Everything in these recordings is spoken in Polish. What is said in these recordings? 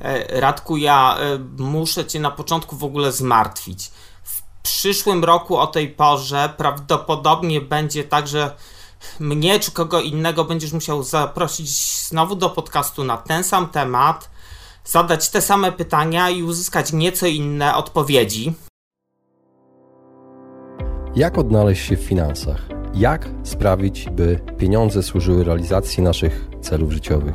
E, Radku, ja e, muszę Cię na początku w ogóle zmartwić. W przyszłym roku o tej porze prawdopodobnie będzie tak, że mnie czy kogo innego będziesz musiał zaprosić znowu do podcastu na ten sam temat, zadać te same pytania i uzyskać nieco inne odpowiedzi. Jak odnaleźć się w finansach? Jak sprawić, by pieniądze służyły realizacji naszych celów życiowych?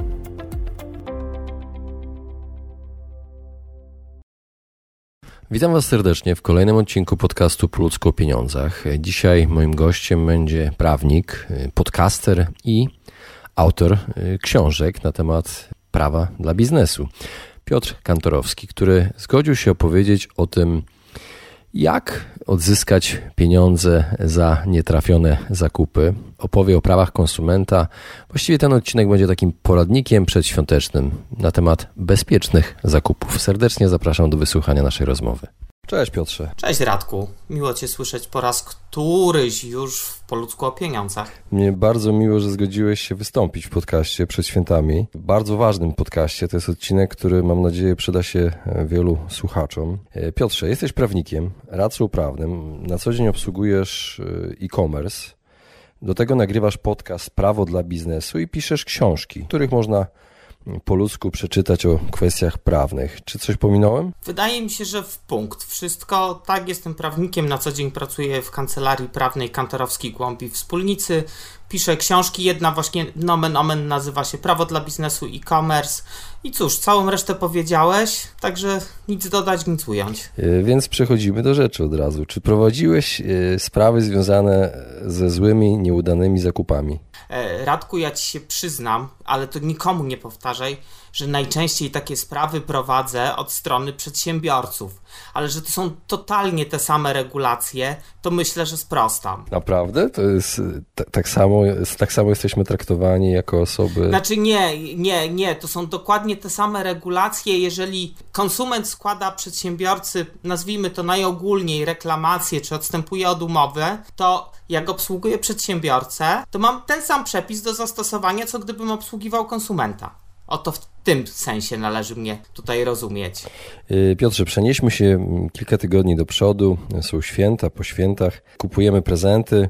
Witam Was serdecznie w kolejnym odcinku podcastu Po o pieniądzach. Dzisiaj moim gościem będzie prawnik, podcaster i autor książek na temat prawa dla biznesu. Piotr Kantorowski, który zgodził się opowiedzieć o tym, jak odzyskać pieniądze za nietrafione zakupy? Opowie o prawach konsumenta. Właściwie ten odcinek będzie takim poradnikiem przedświątecznym na temat bezpiecznych zakupów. Serdecznie zapraszam do wysłuchania naszej rozmowy. Cześć Piotrze. Cześć Radku. Miło Cię słyszeć po raz któryś już w poludzku o pieniądzach. Mnie bardzo miło, że zgodziłeś się wystąpić w podcaście przed świętami. Bardzo ważnym podcaście. To jest odcinek, który mam nadzieję przyda się e, wielu słuchaczom. E, Piotrze, jesteś prawnikiem, radcą prawnym. Na co dzień obsługujesz e, e-commerce. Do tego nagrywasz podcast Prawo dla biznesu i piszesz książki, których można po ludzku przeczytać o kwestiach prawnych. Czy coś pominąłem? Wydaje mi się, że w punkt. Wszystko tak, jestem prawnikiem, na co dzień pracuję w kancelarii prawnej Kantorowskiej Głąbi Wspólnicy. Piszę książki, jedna właśnie nomen omen nazywa się Prawo dla biznesu e-commerce. I cóż, całą resztę powiedziałeś, także nic dodać, nic ująć. Yy, więc przechodzimy do rzeczy od razu. Czy prowadziłeś yy, sprawy związane ze złymi, nieudanymi zakupami? E, Radku, ja ci się przyznam, ale to nikomu nie powtarzaj, że najczęściej takie sprawy prowadzę od strony przedsiębiorców, ale że to są totalnie te same regulacje, to myślę, że sprostam. Naprawdę? To jest tak samo, tak samo jesteśmy traktowani jako osoby. Znaczy nie, nie, nie, to są dokładnie te same regulacje. Jeżeli konsument składa przedsiębiorcy, nazwijmy to najogólniej, reklamację czy odstępuje od umowy, to jak obsługuję przedsiębiorcę, to mam ten sam przepis do zastosowania, co gdybym obsługiwał konsumenta. Oto w tym sensie należy mnie tutaj rozumieć. Y, Piotrze, przenieśmy się kilka tygodni do przodu. Są święta, po świętach kupujemy prezenty.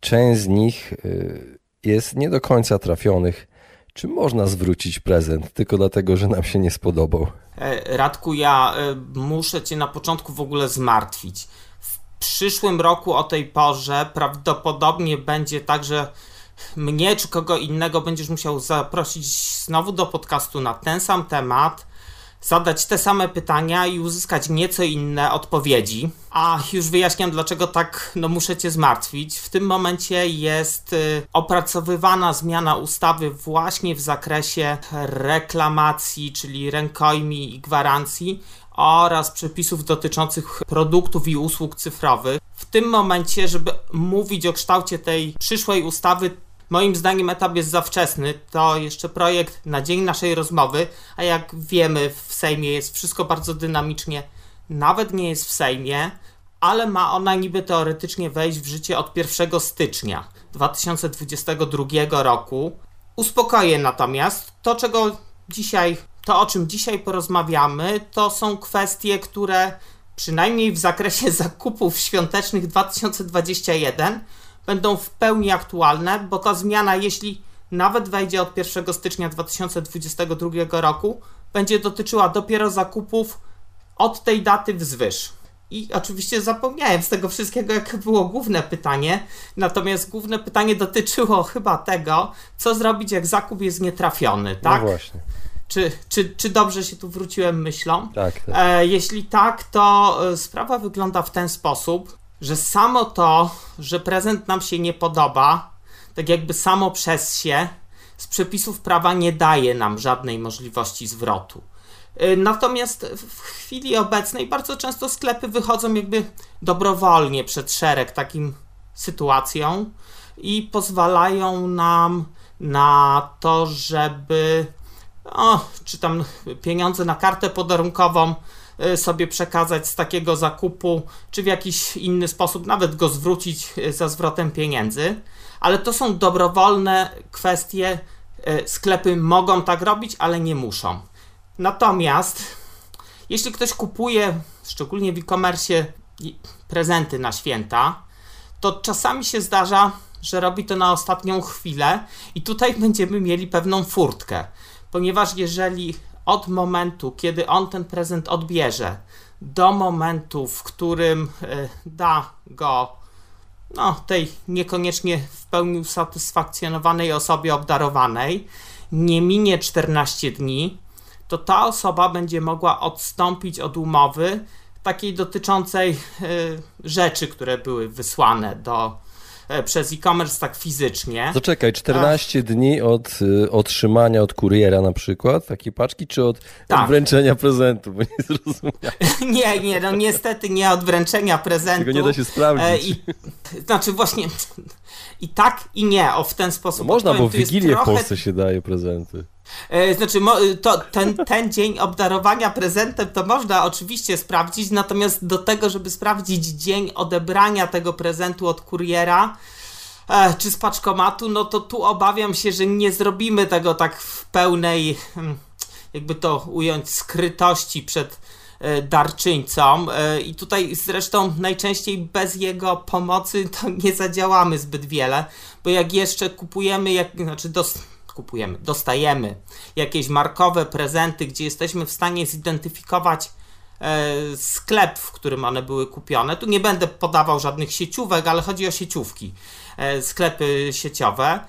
Część z nich y, jest nie do końca trafionych. Czy można zwrócić prezent tylko dlatego, że nam się nie spodobał? E, Radku, ja e, muszę Cię na początku w ogóle zmartwić. Przyszłym roku o tej porze prawdopodobnie będzie tak, że mnie czy kogo innego będziesz musiał zaprosić znowu do podcastu na ten sam temat, zadać te same pytania i uzyskać nieco inne odpowiedzi. A już wyjaśniam, dlaczego tak no, muszę Cię zmartwić. W tym momencie jest y, opracowywana zmiana ustawy właśnie w zakresie reklamacji, czyli rękojmi i gwarancji oraz przepisów dotyczących produktów i usług cyfrowych. W tym momencie, żeby mówić o kształcie tej przyszłej ustawy, Moim zdaniem etap jest za wczesny. To jeszcze projekt na dzień naszej rozmowy, a jak wiemy, w Sejmie jest wszystko bardzo dynamicznie. Nawet nie jest w Sejmie, ale ma ona niby teoretycznie wejść w życie od 1 stycznia 2022 roku. Uspokoję natomiast to, czego dzisiaj, to o czym dzisiaj porozmawiamy, to są kwestie, które przynajmniej w zakresie zakupów świątecznych 2021 będą w pełni aktualne, bo ta zmiana, jeśli nawet wejdzie od 1 stycznia 2022 roku, będzie dotyczyła dopiero zakupów od tej daty wzwyż. I oczywiście zapomniałem z tego wszystkiego, jakie było główne pytanie. Natomiast główne pytanie dotyczyło chyba tego, co zrobić, jak zakup jest nietrafiony, tak? No właśnie. Czy, czy, czy dobrze się tu wróciłem myślą? Tak. tak. E, jeśli tak, to e, sprawa wygląda w ten sposób, że samo to, że prezent nam się nie podoba, tak jakby samo przez się, z przepisów prawa nie daje nam żadnej możliwości zwrotu. Y, natomiast w chwili obecnej bardzo często sklepy wychodzą jakby dobrowolnie przed szereg takim sytuacją i pozwalają nam na to, żeby o, czy tam pieniądze na kartę podarunkową y, sobie przekazać z takiego zakupu, czy w jakiś inny sposób nawet go zwrócić y, za zwrotem pieniędzy. Ale to są dobrowolne kwestie. Sklepy mogą tak robić, ale nie muszą. Natomiast jeśli ktoś kupuje, szczególnie w e-commerce, prezenty na święta, to czasami się zdarza, że robi to na ostatnią chwilę i tutaj będziemy mieli pewną furtkę, ponieważ jeżeli od momentu, kiedy on ten prezent odbierze, do momentu, w którym y, da go no, tej niekoniecznie w pełni usatysfakcjonowanej osobie obdarowanej, nie minie 14 dni, to ta osoba będzie mogła odstąpić od umowy takiej dotyczącej y, rzeczy, które były wysłane do, e, przez e-commerce tak fizycznie. Zaczekaj, 14 Ach. dni od y, otrzymania od kuriera na przykład takiej paczki, czy od, tak. od wręczenia prezentu? Bo nie zrozumiałem. nie, nie, no niestety nie od wręczenia prezentu. Tego nie da się sprawdzić. E, i, znaczy właśnie i tak i nie, o w ten sposób. No można, bo w Wigilię trochę... w Polsce się daje prezenty. E, znaczy, to, ten, ten dzień obdarowania prezentem to można oczywiście sprawdzić, natomiast do tego, żeby sprawdzić dzień odebrania tego prezentu od kuriera e, czy z paczkomatu, no to tu obawiam się, że nie zrobimy tego tak w pełnej, hmm, jakby to ująć, skrytości przed e, darczyńcą. I tutaj zresztą najczęściej bez jego pomocy to nie zadziałamy zbyt wiele, bo jak jeszcze kupujemy, jak, znaczy dos kupujemy, dostajemy jakieś markowe prezenty, gdzie jesteśmy w stanie zidentyfikować e, sklep, w którym one były kupione. Tu nie będę podawał żadnych sieciówek, ale chodzi o sieciówki, e, sklepy sieciowe.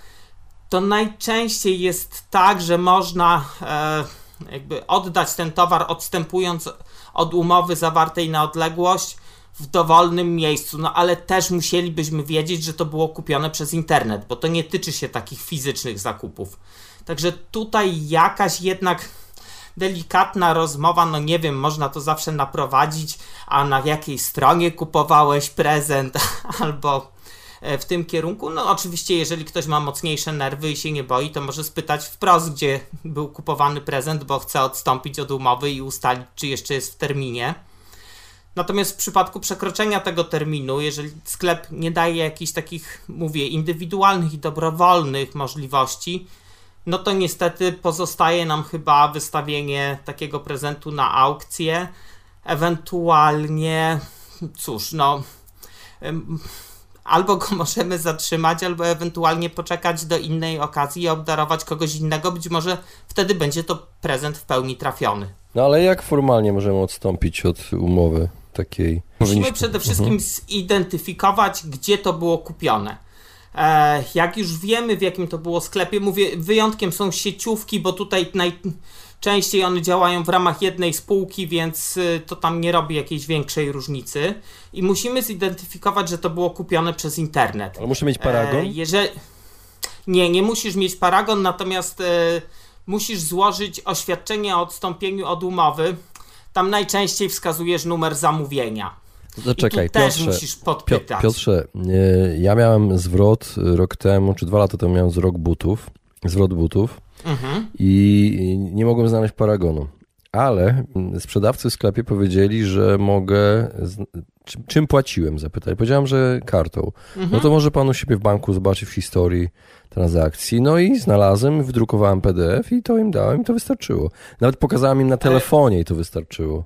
To najczęściej jest tak, że można e, jakby oddać ten towar odstępując od umowy zawartej na odległość w dowolnym miejscu, no ale też musielibyśmy wiedzieć, że to było kupione przez internet, bo to nie tyczy się takich fizycznych zakupów. Także tutaj jakaś jednak delikatna rozmowa, no nie wiem, można to zawsze naprowadzić, a na jakiej stronie kupowałeś prezent, albo e, w tym kierunku. No oczywiście, jeżeli ktoś ma mocniejsze nerwy i się nie boi, to może spytać wprost, gdzie był kupowany prezent, bo chce odstąpić od umowy i ustalić, czy jeszcze jest w terminie. Natomiast w przypadku przekroczenia tego terminu, jeżeli sklep nie daje jakichś takich, mówię, indywidualnych i dobrowolnych możliwości, no to niestety pozostaje nam chyba wystawienie takiego prezentu na aukcję, ewentualnie, cóż, no. Albo go możemy zatrzymać, albo ewentualnie poczekać do innej okazji i obdarować kogoś innego. Być może wtedy będzie to prezent w pełni trafiony. No ale jak formalnie możemy odstąpić od umowy? Takiej. Musimy przede wszystkim mhm. zidentyfikować, gdzie to było kupione. E, jak już wiemy, w jakim to było sklepie, mówię, wyjątkiem są sieciówki, bo tutaj najczęściej one działają w ramach jednej spółki, więc y, to tam nie robi jakiejś większej różnicy. I musimy zidentyfikować, że to było kupione przez internet. Ale muszę mieć paragon? E, jeżeli... Nie, nie musisz mieć paragon, natomiast e, musisz złożyć oświadczenie o odstąpieniu od umowy tam najczęściej wskazujesz numer zamówienia. Zaczekaj, I tu Piotrze, też musisz podpytać. Piotrze, ja miałem zwrot rok temu, czy dwa lata temu miałem zwrot butów, zwrot butów mhm. i nie mogłem znaleźć paragonu. Ale sprzedawcy w sklepie powiedzieli, że mogę. Czym płaciłem? Zapytali. Powiedziałem, że kartą. Mhm. No to może pan u siebie w banku zobaczy w historii transakcji. No i znalazłem, wydrukowałem PDF i to im dałem i to wystarczyło. Nawet pokazałem im na telefonie i to wystarczyło.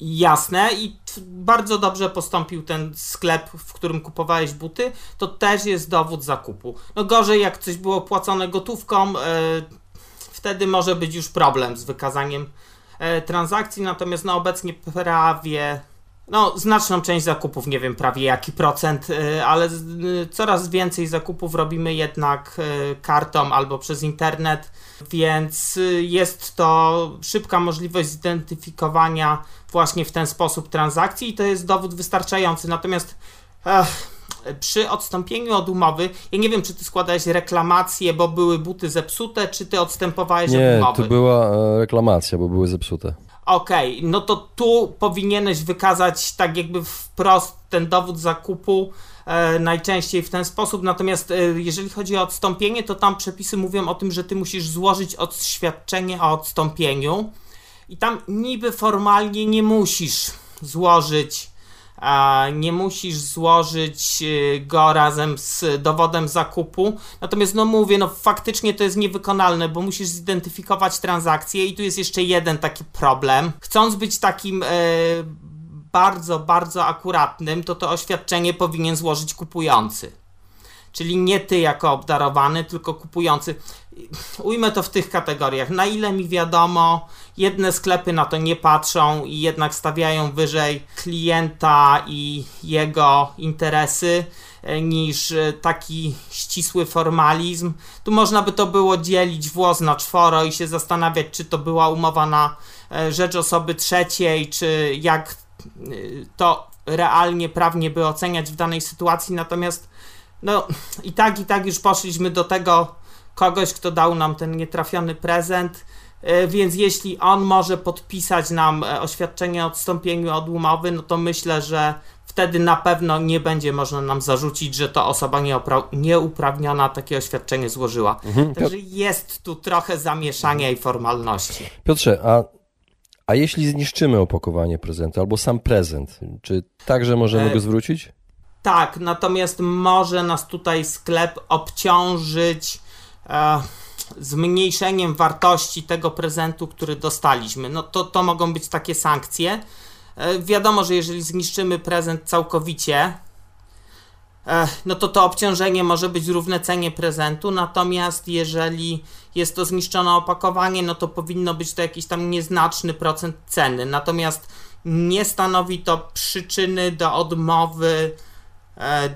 Jasne i bardzo dobrze postąpił ten sklep, w którym kupowałeś buty. To też jest dowód zakupu. No gorzej, jak coś było płacone gotówką, yy, wtedy może być już problem z wykazaniem transakcji. Natomiast no obecnie prawie no, znaczną część zakupów, nie wiem prawie jaki procent, y, ale y, coraz więcej zakupów robimy jednak kartą albo przez internet, więc jest to szybka możliwość zidentyfikowania właśnie w ten sposób transakcji i to jest dowód wystarczający. Natomiast ech, przy odstąpieniu od umowy, ja nie wiem, czy ty składałeś reklamację, bo były buty zepsute, czy ty odstępowałeś Nie, od umowy? to była e, reklamacja, bo były zepsute. Okej, okay, no to tu powinieneś wykazać tak jakby wprost ten dowód zakupu e, najczęściej w ten sposób. Natomiast e, jeżeli chodzi o odstąpienie, to tam przepisy mówią o tym, że ty musisz złożyć oświadczenie o odstąpieniu i tam niby formalnie nie musisz złożyć nie musisz złożyć y, go razem z dowodem zakupu. Natomiast, no mówię, no faktycznie to jest niewykonalne, bo musisz zidentyfikować transakcję i tu jest jeszcze jeden taki problem. Chcąc być takim e, bardzo, bardzo akuratnym, to to oświadczenie powinien złożyć kupujący. Czyli nie ty jako obdarowany, tylko kupujący. Ujmę to w tych kategoriach. Na ile mi wiadomo, jedne sklepy na to nie patrzą i jednak stawiają wyżej klienta i jego interesy e, niż e, taki ścisły formalizm. Tu można by to było dzielić włos na czworo i się zastanawiać, czy to była umowa na e, rzecz osoby trzeciej, czy jak to realnie, prawnie by oceniać w danej sytuacji. Natomiast no i tak, i tak już poszliśmy do tego kogoś, kto dał nam ten nietrafiony prezent. E, więc jeśli on może podpisać nam e, oświadczenie o odstąpieniu od umowy, no to myślę, że wtedy na pewno nie będzie można nam zarzucić, że to osoba nieuprawniona takie oświadczenie złożyła. Mhm. Także jest tu trochę zamieszania i formalności. Piotrze, a, a jeśli zniszczymy opakowanie prezentu albo sam prezent, czy także możemy e... go zwrócić? Tak, natomiast może nas tutaj sklep obciążyć e, zmniejszeniem wartości tego prezentu, który dostaliśmy. No to, to mogą być takie sankcje. E, wiadomo, że jeżeli zniszczymy prezent całkowicie, e, no to to obciążenie może być równe cenie prezentu, natomiast jeżeli jest to zniszczone opakowanie, no to powinno być to jakiś tam nieznaczny procent ceny. Natomiast nie stanowi to przyczyny do odmowy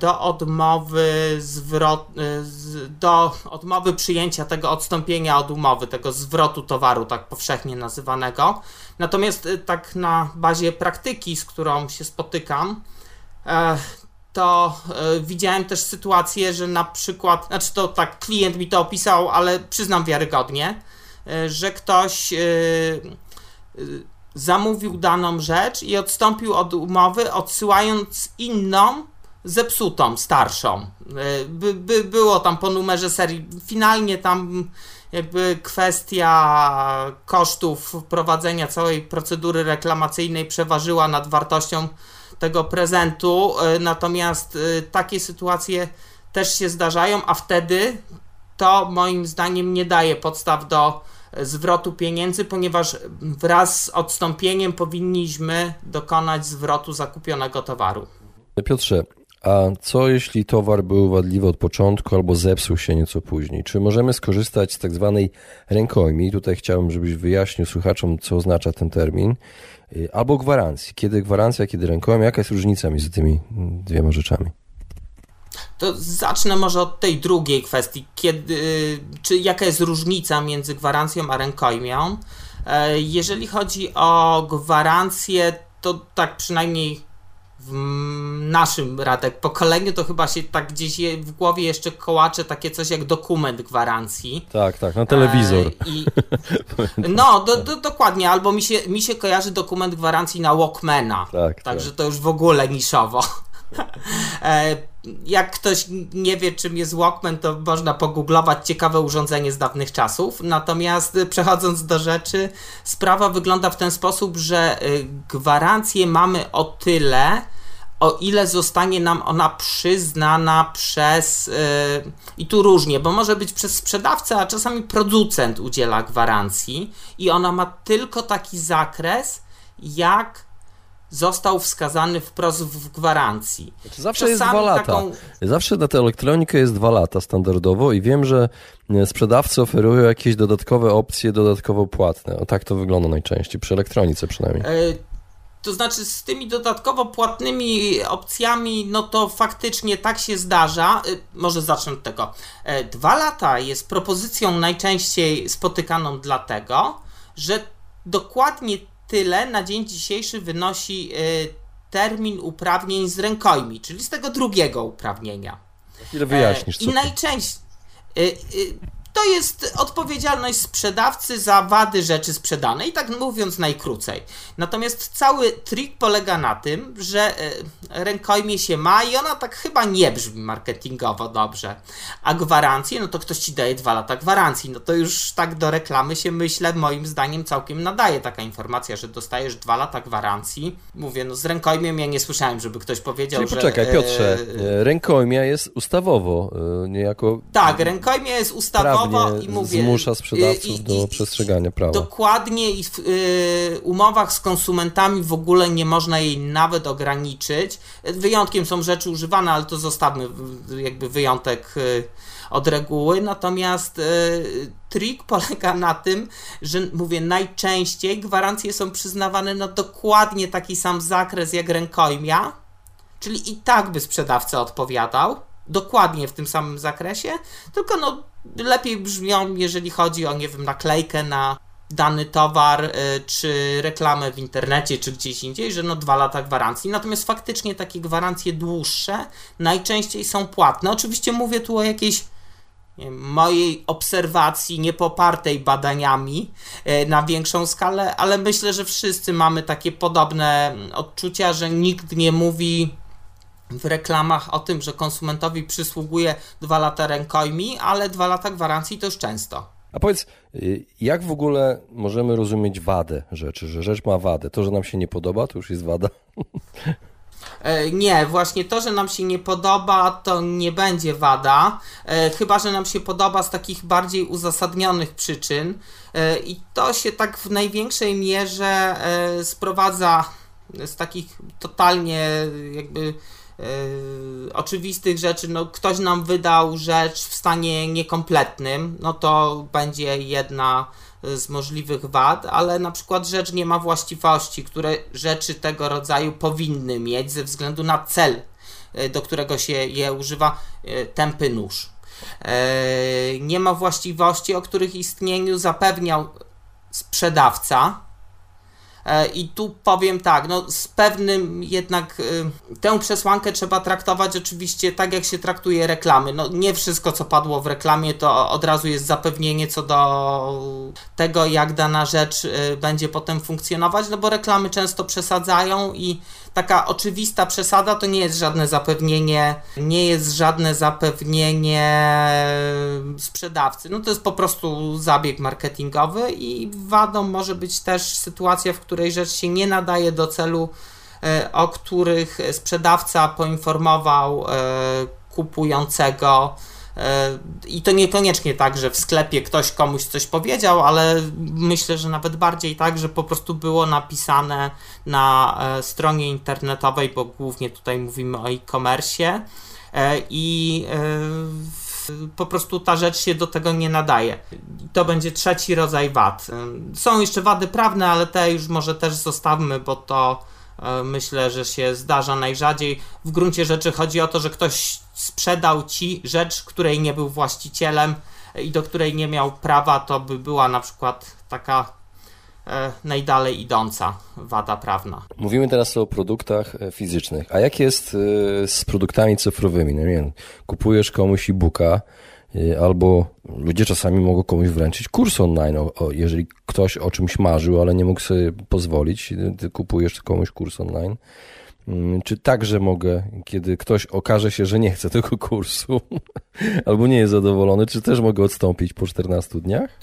do odmowy zwrot, e, do odmowy przyjęcia tego odstąpienia od umowy, tego zwrotu towaru, tak powszechnie nazywanego. Natomiast e, tak na bazie praktyki, z którą się spotykam, to widziałem też sytuację, że na przykład, znaczy to tak klient mi to opisał, ale przyznam wiarygodnie, że ktoś zamówił daną rzecz i odstąpił od umowy, odsyłając inną zepsutą, starszą. E, by, by było tam po numerze serii. Finalnie tam jakby kwestia kosztów prowadzenia całej procedury reklamacyjnej przeważyła nad wartością tego prezentu. E, natomiast e, takie sytuacje też się zdarzają, a wtedy to moim zdaniem nie daje podstaw do zwrotu pieniędzy, ponieważ wraz z odstąpieniem powinniśmy dokonać zwrotu zakupionego towaru. Piotrze, a co jeśli towar był wadliwy od początku albo zepsuł się nieco później? Czy możemy skorzystać z tak zwanej rękojmi? Tutaj chciałbym, żebyś wyjaśnił słuchaczom, co oznacza ten termin. Y, albo gwarancji. Kiedy gwarancja, kiedy rękojmi? Jaka jest różnica między tymi dwiema rzeczami? To zacznę może od tej drugiej kwestii. Kiedy, czy jaka jest różnica między gwarancją a rękojmią? E, jeżeli chodzi o gwarancję, to tak przynajmniej w naszym Radek pokoleniu to chyba się tak gdzieś w głowie jeszcze kołacze takie coś jak dokument gwarancji. Tak, tak, na telewizor. E, i, no, do, do, dokładnie, albo mi się, mi się kojarzy dokument gwarancji na Walkmana. Tak, Także tak. to już w ogóle niszowo. E, jak ktoś nie wie, czym jest Walkman, to można pogooglować ciekawe urządzenie z dawnych czasów. Natomiast e, przechodząc do rzeczy, sprawa wygląda w ten sposób, że gwarancję mamy o tyle, o ile zostanie nam ona przyznana przez, yy, i tu różnie, bo może być przez sprzedawcę, a czasami producent udziela gwarancji i ona ma tylko taki zakres, jak został wskazany wprost w gwarancji. Znaczy zawsze Czasami jest dwa lata. Taką... Zawsze na tę elektronikę jest dwa lata standardowo i wiem, że e, sprzedawcy oferują jakieś dodatkowe opcje, dodatkowo płatne. O tak to wygląda najczęściej, przy elektronice przynajmniej. Yy, to znaczy z tymi dodatkowo płatnymi opcjami, no to faktycznie tak się zdarza. Y, może zacznę od tego. E, dwa lata jest propozycją najczęściej spotykaną dlatego, że dokładnie tyle na dzień dzisiejszy wynosi y, termin uprawnień z rękojmi, czyli z tego drugiego uprawnienia. Ile wyjaśnisz? I najczęściej. To jest odpowiedzialność sprzedawcy za wady rzeczy sprzedanej, tak mówiąc najkrócej. Natomiast cały trik polega na tym, że e, rękojmie się ma i ona tak chyba nie brzmi marketingowo dobrze. A gwarancje, no to ktoś ci daje dwa lata gwarancji. No to już tak do reklamy się myślę, moim zdaniem całkiem nadaje taka informacja, że dostajesz dwa lata gwarancji. Mówię, no z rękojmiem ja nie słyszałem, żeby ktoś powiedział, Czyli że... poczekaj, Piotrze, e, rękojmia jest ustawowo, e, niejako... Tak, rękojmia jest ustawowo i mówię, zmusza sprzedawców i, do i, przestrzegania prawa. Dokładnie i w y, umowach z konsumentami w ogóle nie można jej nawet ograniczyć. Wyjątkiem są rzeczy używane, ale to zostawmy jakby wyjątek y, od reguły. Natomiast y, trik polega na tym, że mówię, najczęściej gwarancje są przyznawane na dokładnie taki sam zakres jak rękojmia, czyli i tak by sprzedawca odpowiadał dokładnie w tym samym zakresie, tylko no lepiej brzmią, jeżeli chodzi o, nie wiem, naklejkę na dany towar, y, czy reklamę w internecie, czy gdzieś indziej, że no dwa lata gwarancji. Natomiast faktycznie takie gwarancje dłuższe najczęściej są płatne. Oczywiście mówię tu o jakiejś mojej obserwacji niepopartej badaniami y, na większą skalę, ale myślę, że wszyscy mamy takie podobne odczucia, że nikt nie mówi w reklamach o tym, że konsumentowi przysługuje dwa lata rękojmi, ale dwa lata gwarancji to już często. A powiedz, y, jak w ogóle możemy rozumieć wadę rzeczy, że rzecz ma wadę? To, że nam się nie podoba, to już jest wada? E, nie, właśnie to, że nam się nie podoba, to nie będzie wada, e, chyba że nam się podoba z takich bardziej uzasadnionych przyczyn. E, I to się tak w największej mierze sprowadza z takich totalnie jakby Yy, oczywistych rzeczy, no ktoś nam wydał rzecz w stanie niekompletnym, no to będzie jedna z możliwych wad, ale na przykład rzecz nie ma właściwości, które rzeczy tego rodzaju powinny mieć ze względu na cel, yy, do którego się je używa, yy, tępy nóż. Nie ma właściwości, o których istnieniu zapewniał sprzedawca, I tu powiem tak, no z pewnym jednak y, tę przesłankę trzeba traktować oczywiście tak, jak się traktuje reklamy. No nie wszystko, co padło w reklamie, to od razu jest zapewnienie co do tego, jak dana rzecz y, będzie potem funkcjonować, no bo reklamy często przesadzają i taka oczywista przesada to nie jest żadne zapewnienie, nie jest żadne zapewnienie sprzedawcy. No to jest po prostu zabieg marketingowy i wadą może być też sytuacja, w której rzecz się nie nadaje do celu, e, o których sprzedawca poinformował e, kupującego. E, I to niekoniecznie tak, że w sklepie ktoś komuś coś powiedział, ale myślę, że nawet bardziej tak, że po prostu było napisane na stronie internetowej, bo głównie tutaj mówimy o e-commerce i po prostu ta rzecz się do tego nie nadaje. To będzie trzeci rodzaj wad. Są jeszcze wady prawne, ale te już może też zostawmy, bo to myślę, że się zdarza najrzadziej. W gruncie rzeczy chodzi o to, że ktoś sprzedał ci rzecz, której nie był właścicielem i do której nie miał prawa, to by była na przykład taka e, najdalej idąca wada prawna. Mówimy teraz o produktach e, fizycznych. A jak jest e, z produktami cyfrowymi? No nie wiem, kupujesz komuś e-booka, e, albo ludzie czasami mogą komuś wręczyć kurs online, jeżeli ktoś o czymś marzył, ale nie mógł sobie pozwolić, ty kupujesz komuś kurs online Mm, czy także mogę, kiedy ktoś okaże się, że nie chce tego kursu albo nie jest zadowolony, czy też mogę odstąpić po 14 dniach?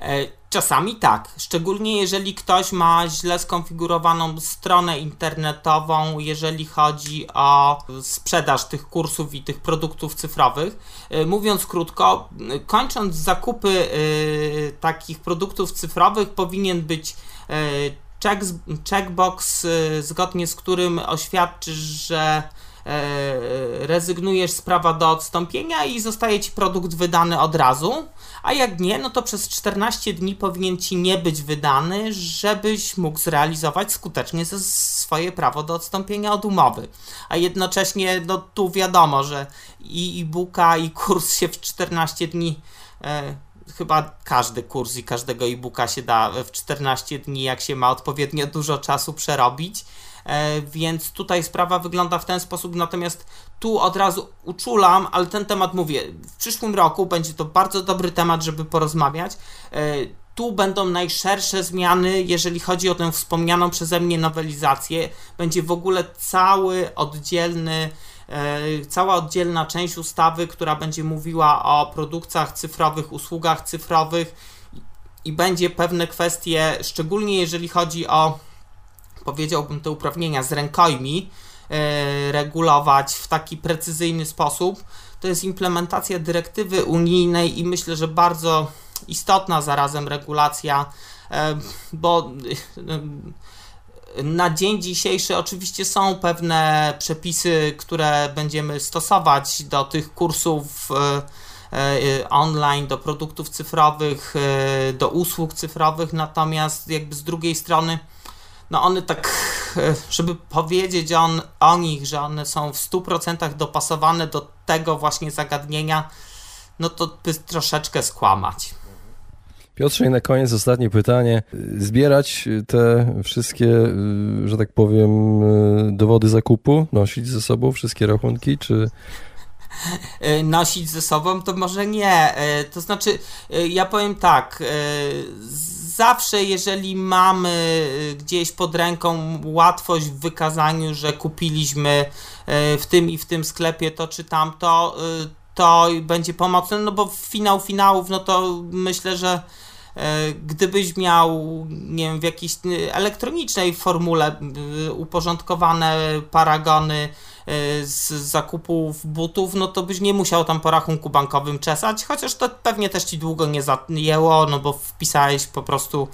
E, e, czasami tak, szczególnie jeżeli ktoś ma źle skonfigurowaną stronę internetową, jeżeli chodzi o sprzedaż tych kursów i tych produktów cyfrowych. E, mówiąc krótko, kończąc zakupy takich produktów cyfrowych, powinien być check, checkbox, zgodnie z którym oświadczysz, że e, rezygnujesz z prawa do odstąpienia i zostaje ci produkt wydany od razu, a jak nie, no to przez 14 dni powinien ci nie być wydany, żebyś mógł zrealizować skutecznie swoje prawo do odstąpienia od umowy. A jednocześnie, no tu wiadomo, że i e-booka, i kurs się w 14 dni e, chyba każdy kurs i każdego e-booka się da w 14 dni, jak się ma odpowiednio dużo czasu przerobić. E, więc tutaj sprawa wygląda w ten sposób, natomiast tu od razu uczulam, ale ten temat mówię, w przyszłym roku będzie to bardzo dobry temat, żeby porozmawiać. E, tu będą najszersze zmiany, jeżeli chodzi o tę wspomnianą przeze mnie nowelizację. Będzie w ogóle cały oddzielny cała oddzielna część ustawy, która będzie mówiła o produktach cyfrowych, usługach cyfrowych i będzie pewne kwestie, szczególnie jeżeli chodzi o powiedziałbym te uprawnienia z rękojmi e, regulować w taki precyzyjny sposób. To jest implementacja dyrektywy unijnej i myślę, że bardzo istotna zarazem regulacja, e, bo e, na dzień dzisiejszy oczywiście są pewne przepisy, które będziemy stosować do tych kursów online, do produktów cyfrowych, do usług cyfrowych, natomiast jakby z drugiej strony no one tak, e, żeby powiedzieć on, o nich, że one są w 100% dopasowane do tego właśnie zagadnienia, no to by troszeczkę skłamać. Piotrze, i na koniec ostatnie pytanie. Zbierać te wszystkie, e, że tak powiem, e, dowody zakupu, nosić ze sobą wszystkie rachunki, czy nosić ze sobą, to może nie. To znaczy, ja powiem tak, zawsze, jeżeli mamy y, gdzieś pod ręką łatwość w wykazaniu, że kupiliśmy y, w tym i w tym sklepie to czy tamto, y, to będzie pomocne, no bo finał finałów, no to myślę, że gdybyś miał, nie wiem, w jakiejś elektronicznej formule uporządkowane paragony z zakupów butów, no to byś nie musiał tam po rachunku bankowym czesać, chociaż to pewnie też ci długo nie zajęło, no bo wpisałeś po prostu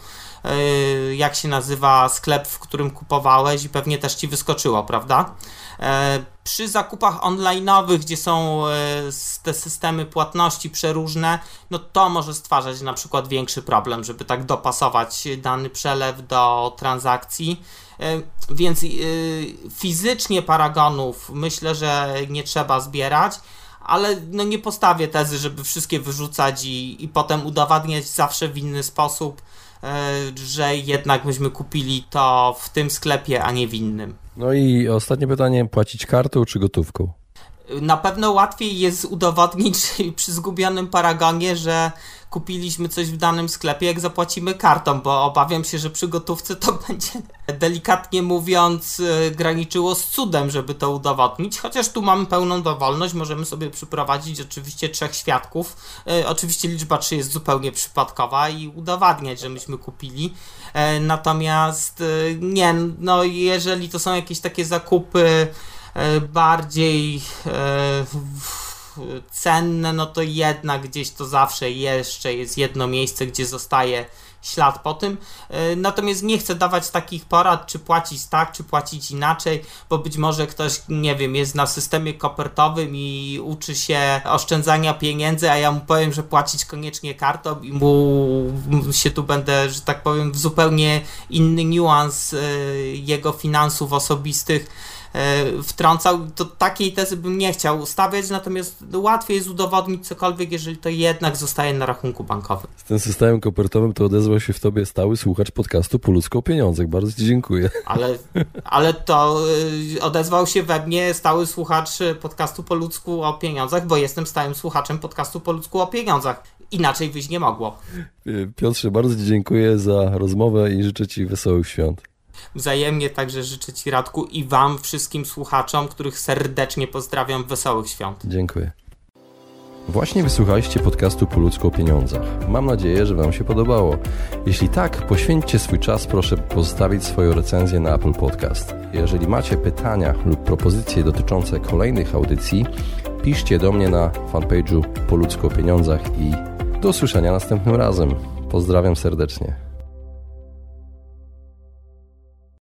jak się nazywa sklep, w którym kupowałeś i pewnie też ci wyskoczyło, prawda? E, przy zakupach online'owych, gdzie są e, te systemy płatności przeróżne, no to może stwarzać na przykład większy problem, żeby tak dopasować dany przelew do transakcji. E, więc fizycznie paragonów myślę, że nie trzeba zbierać ale no nie postawię tezy, żeby wszystkie wyrzucać i, i potem udowadniać zawsze w inny sposób, że jednak myśmy kupili to w tym sklepie, a nie w innym. No i ostatnie pytanie, płacić kartą czy gotówką? Na pewno łatwiej jest udowodnić przy zgubionym paragonie, że kupiliśmy coś w danym sklepie, jak zapłacimy kartą, bo obawiam się, że przy gotówce to będzie delikatnie mówiąc y, graniczyło z cudem, żeby to udowodnić, chociaż tu mamy pełną dowolność, możemy sobie przyprowadzić oczywiście trzech świadków, y, oczywiście liczba trzy jest zupełnie przypadkowa i udowadniać, że myśmy kupili, e, natomiast y, nie, no jeżeli to są jakieś takie zakupy bardziej e, cenne, no to jednak gdzieś to zawsze jeszcze jest jedno miejsce, gdzie zostaje ślad po tym. E, natomiast nie chcę dawać takich porad, czy płacić tak, czy płacić inaczej, bo być może ktoś, nie wiem, jest na systemie kopertowym i uczy się oszczędzania pieniędzy, a ja mu powiem, że płacić koniecznie kartą i mu się tu będę, że tak powiem, w zupełnie inny niuans e, jego finansów osobistych E, wtrącał, to takiej tezy bym nie chciał ustawiać, natomiast łatwiej jest udowodnić cokolwiek, jeżeli to jednak zostaje na rachunku bankowym. Z tym systemem kopertowym to odezwał się w tobie stały słuchacz podcastu Po ludzku o pieniądzach. Bardzo ci dziękuję. Ale, ale to y, odezwał się we mnie stały słuchacz podcastu Po ludzku o pieniądzach, bo jestem stałym słuchaczem podcastu Po ludzku o pieniądzach. Inaczej wyjść nie mogło. Piotrze, bardzo ci dziękuję za rozmowę i życzę ci wesołych świąt. Wzajemnie także życzę Ci Radku i Wam, wszystkim słuchaczom, których serdecznie pozdrawiam, wesołych świąt. Dziękuję. Właśnie wysłuchaliście podcastu Po ludzku o pieniądzach. Mam nadzieję, że Wam się podobało. Jeśli tak, poświęćcie swój czas, proszę pozostawić swoją recenzję na Apple Podcast. Jeżeli macie pytania lub propozycje dotyczące kolejnych audycji, piszcie do mnie na fanpage'u Po ludzku o pieniądzach i do usłyszenia następnym razem. Pozdrawiam serdecznie.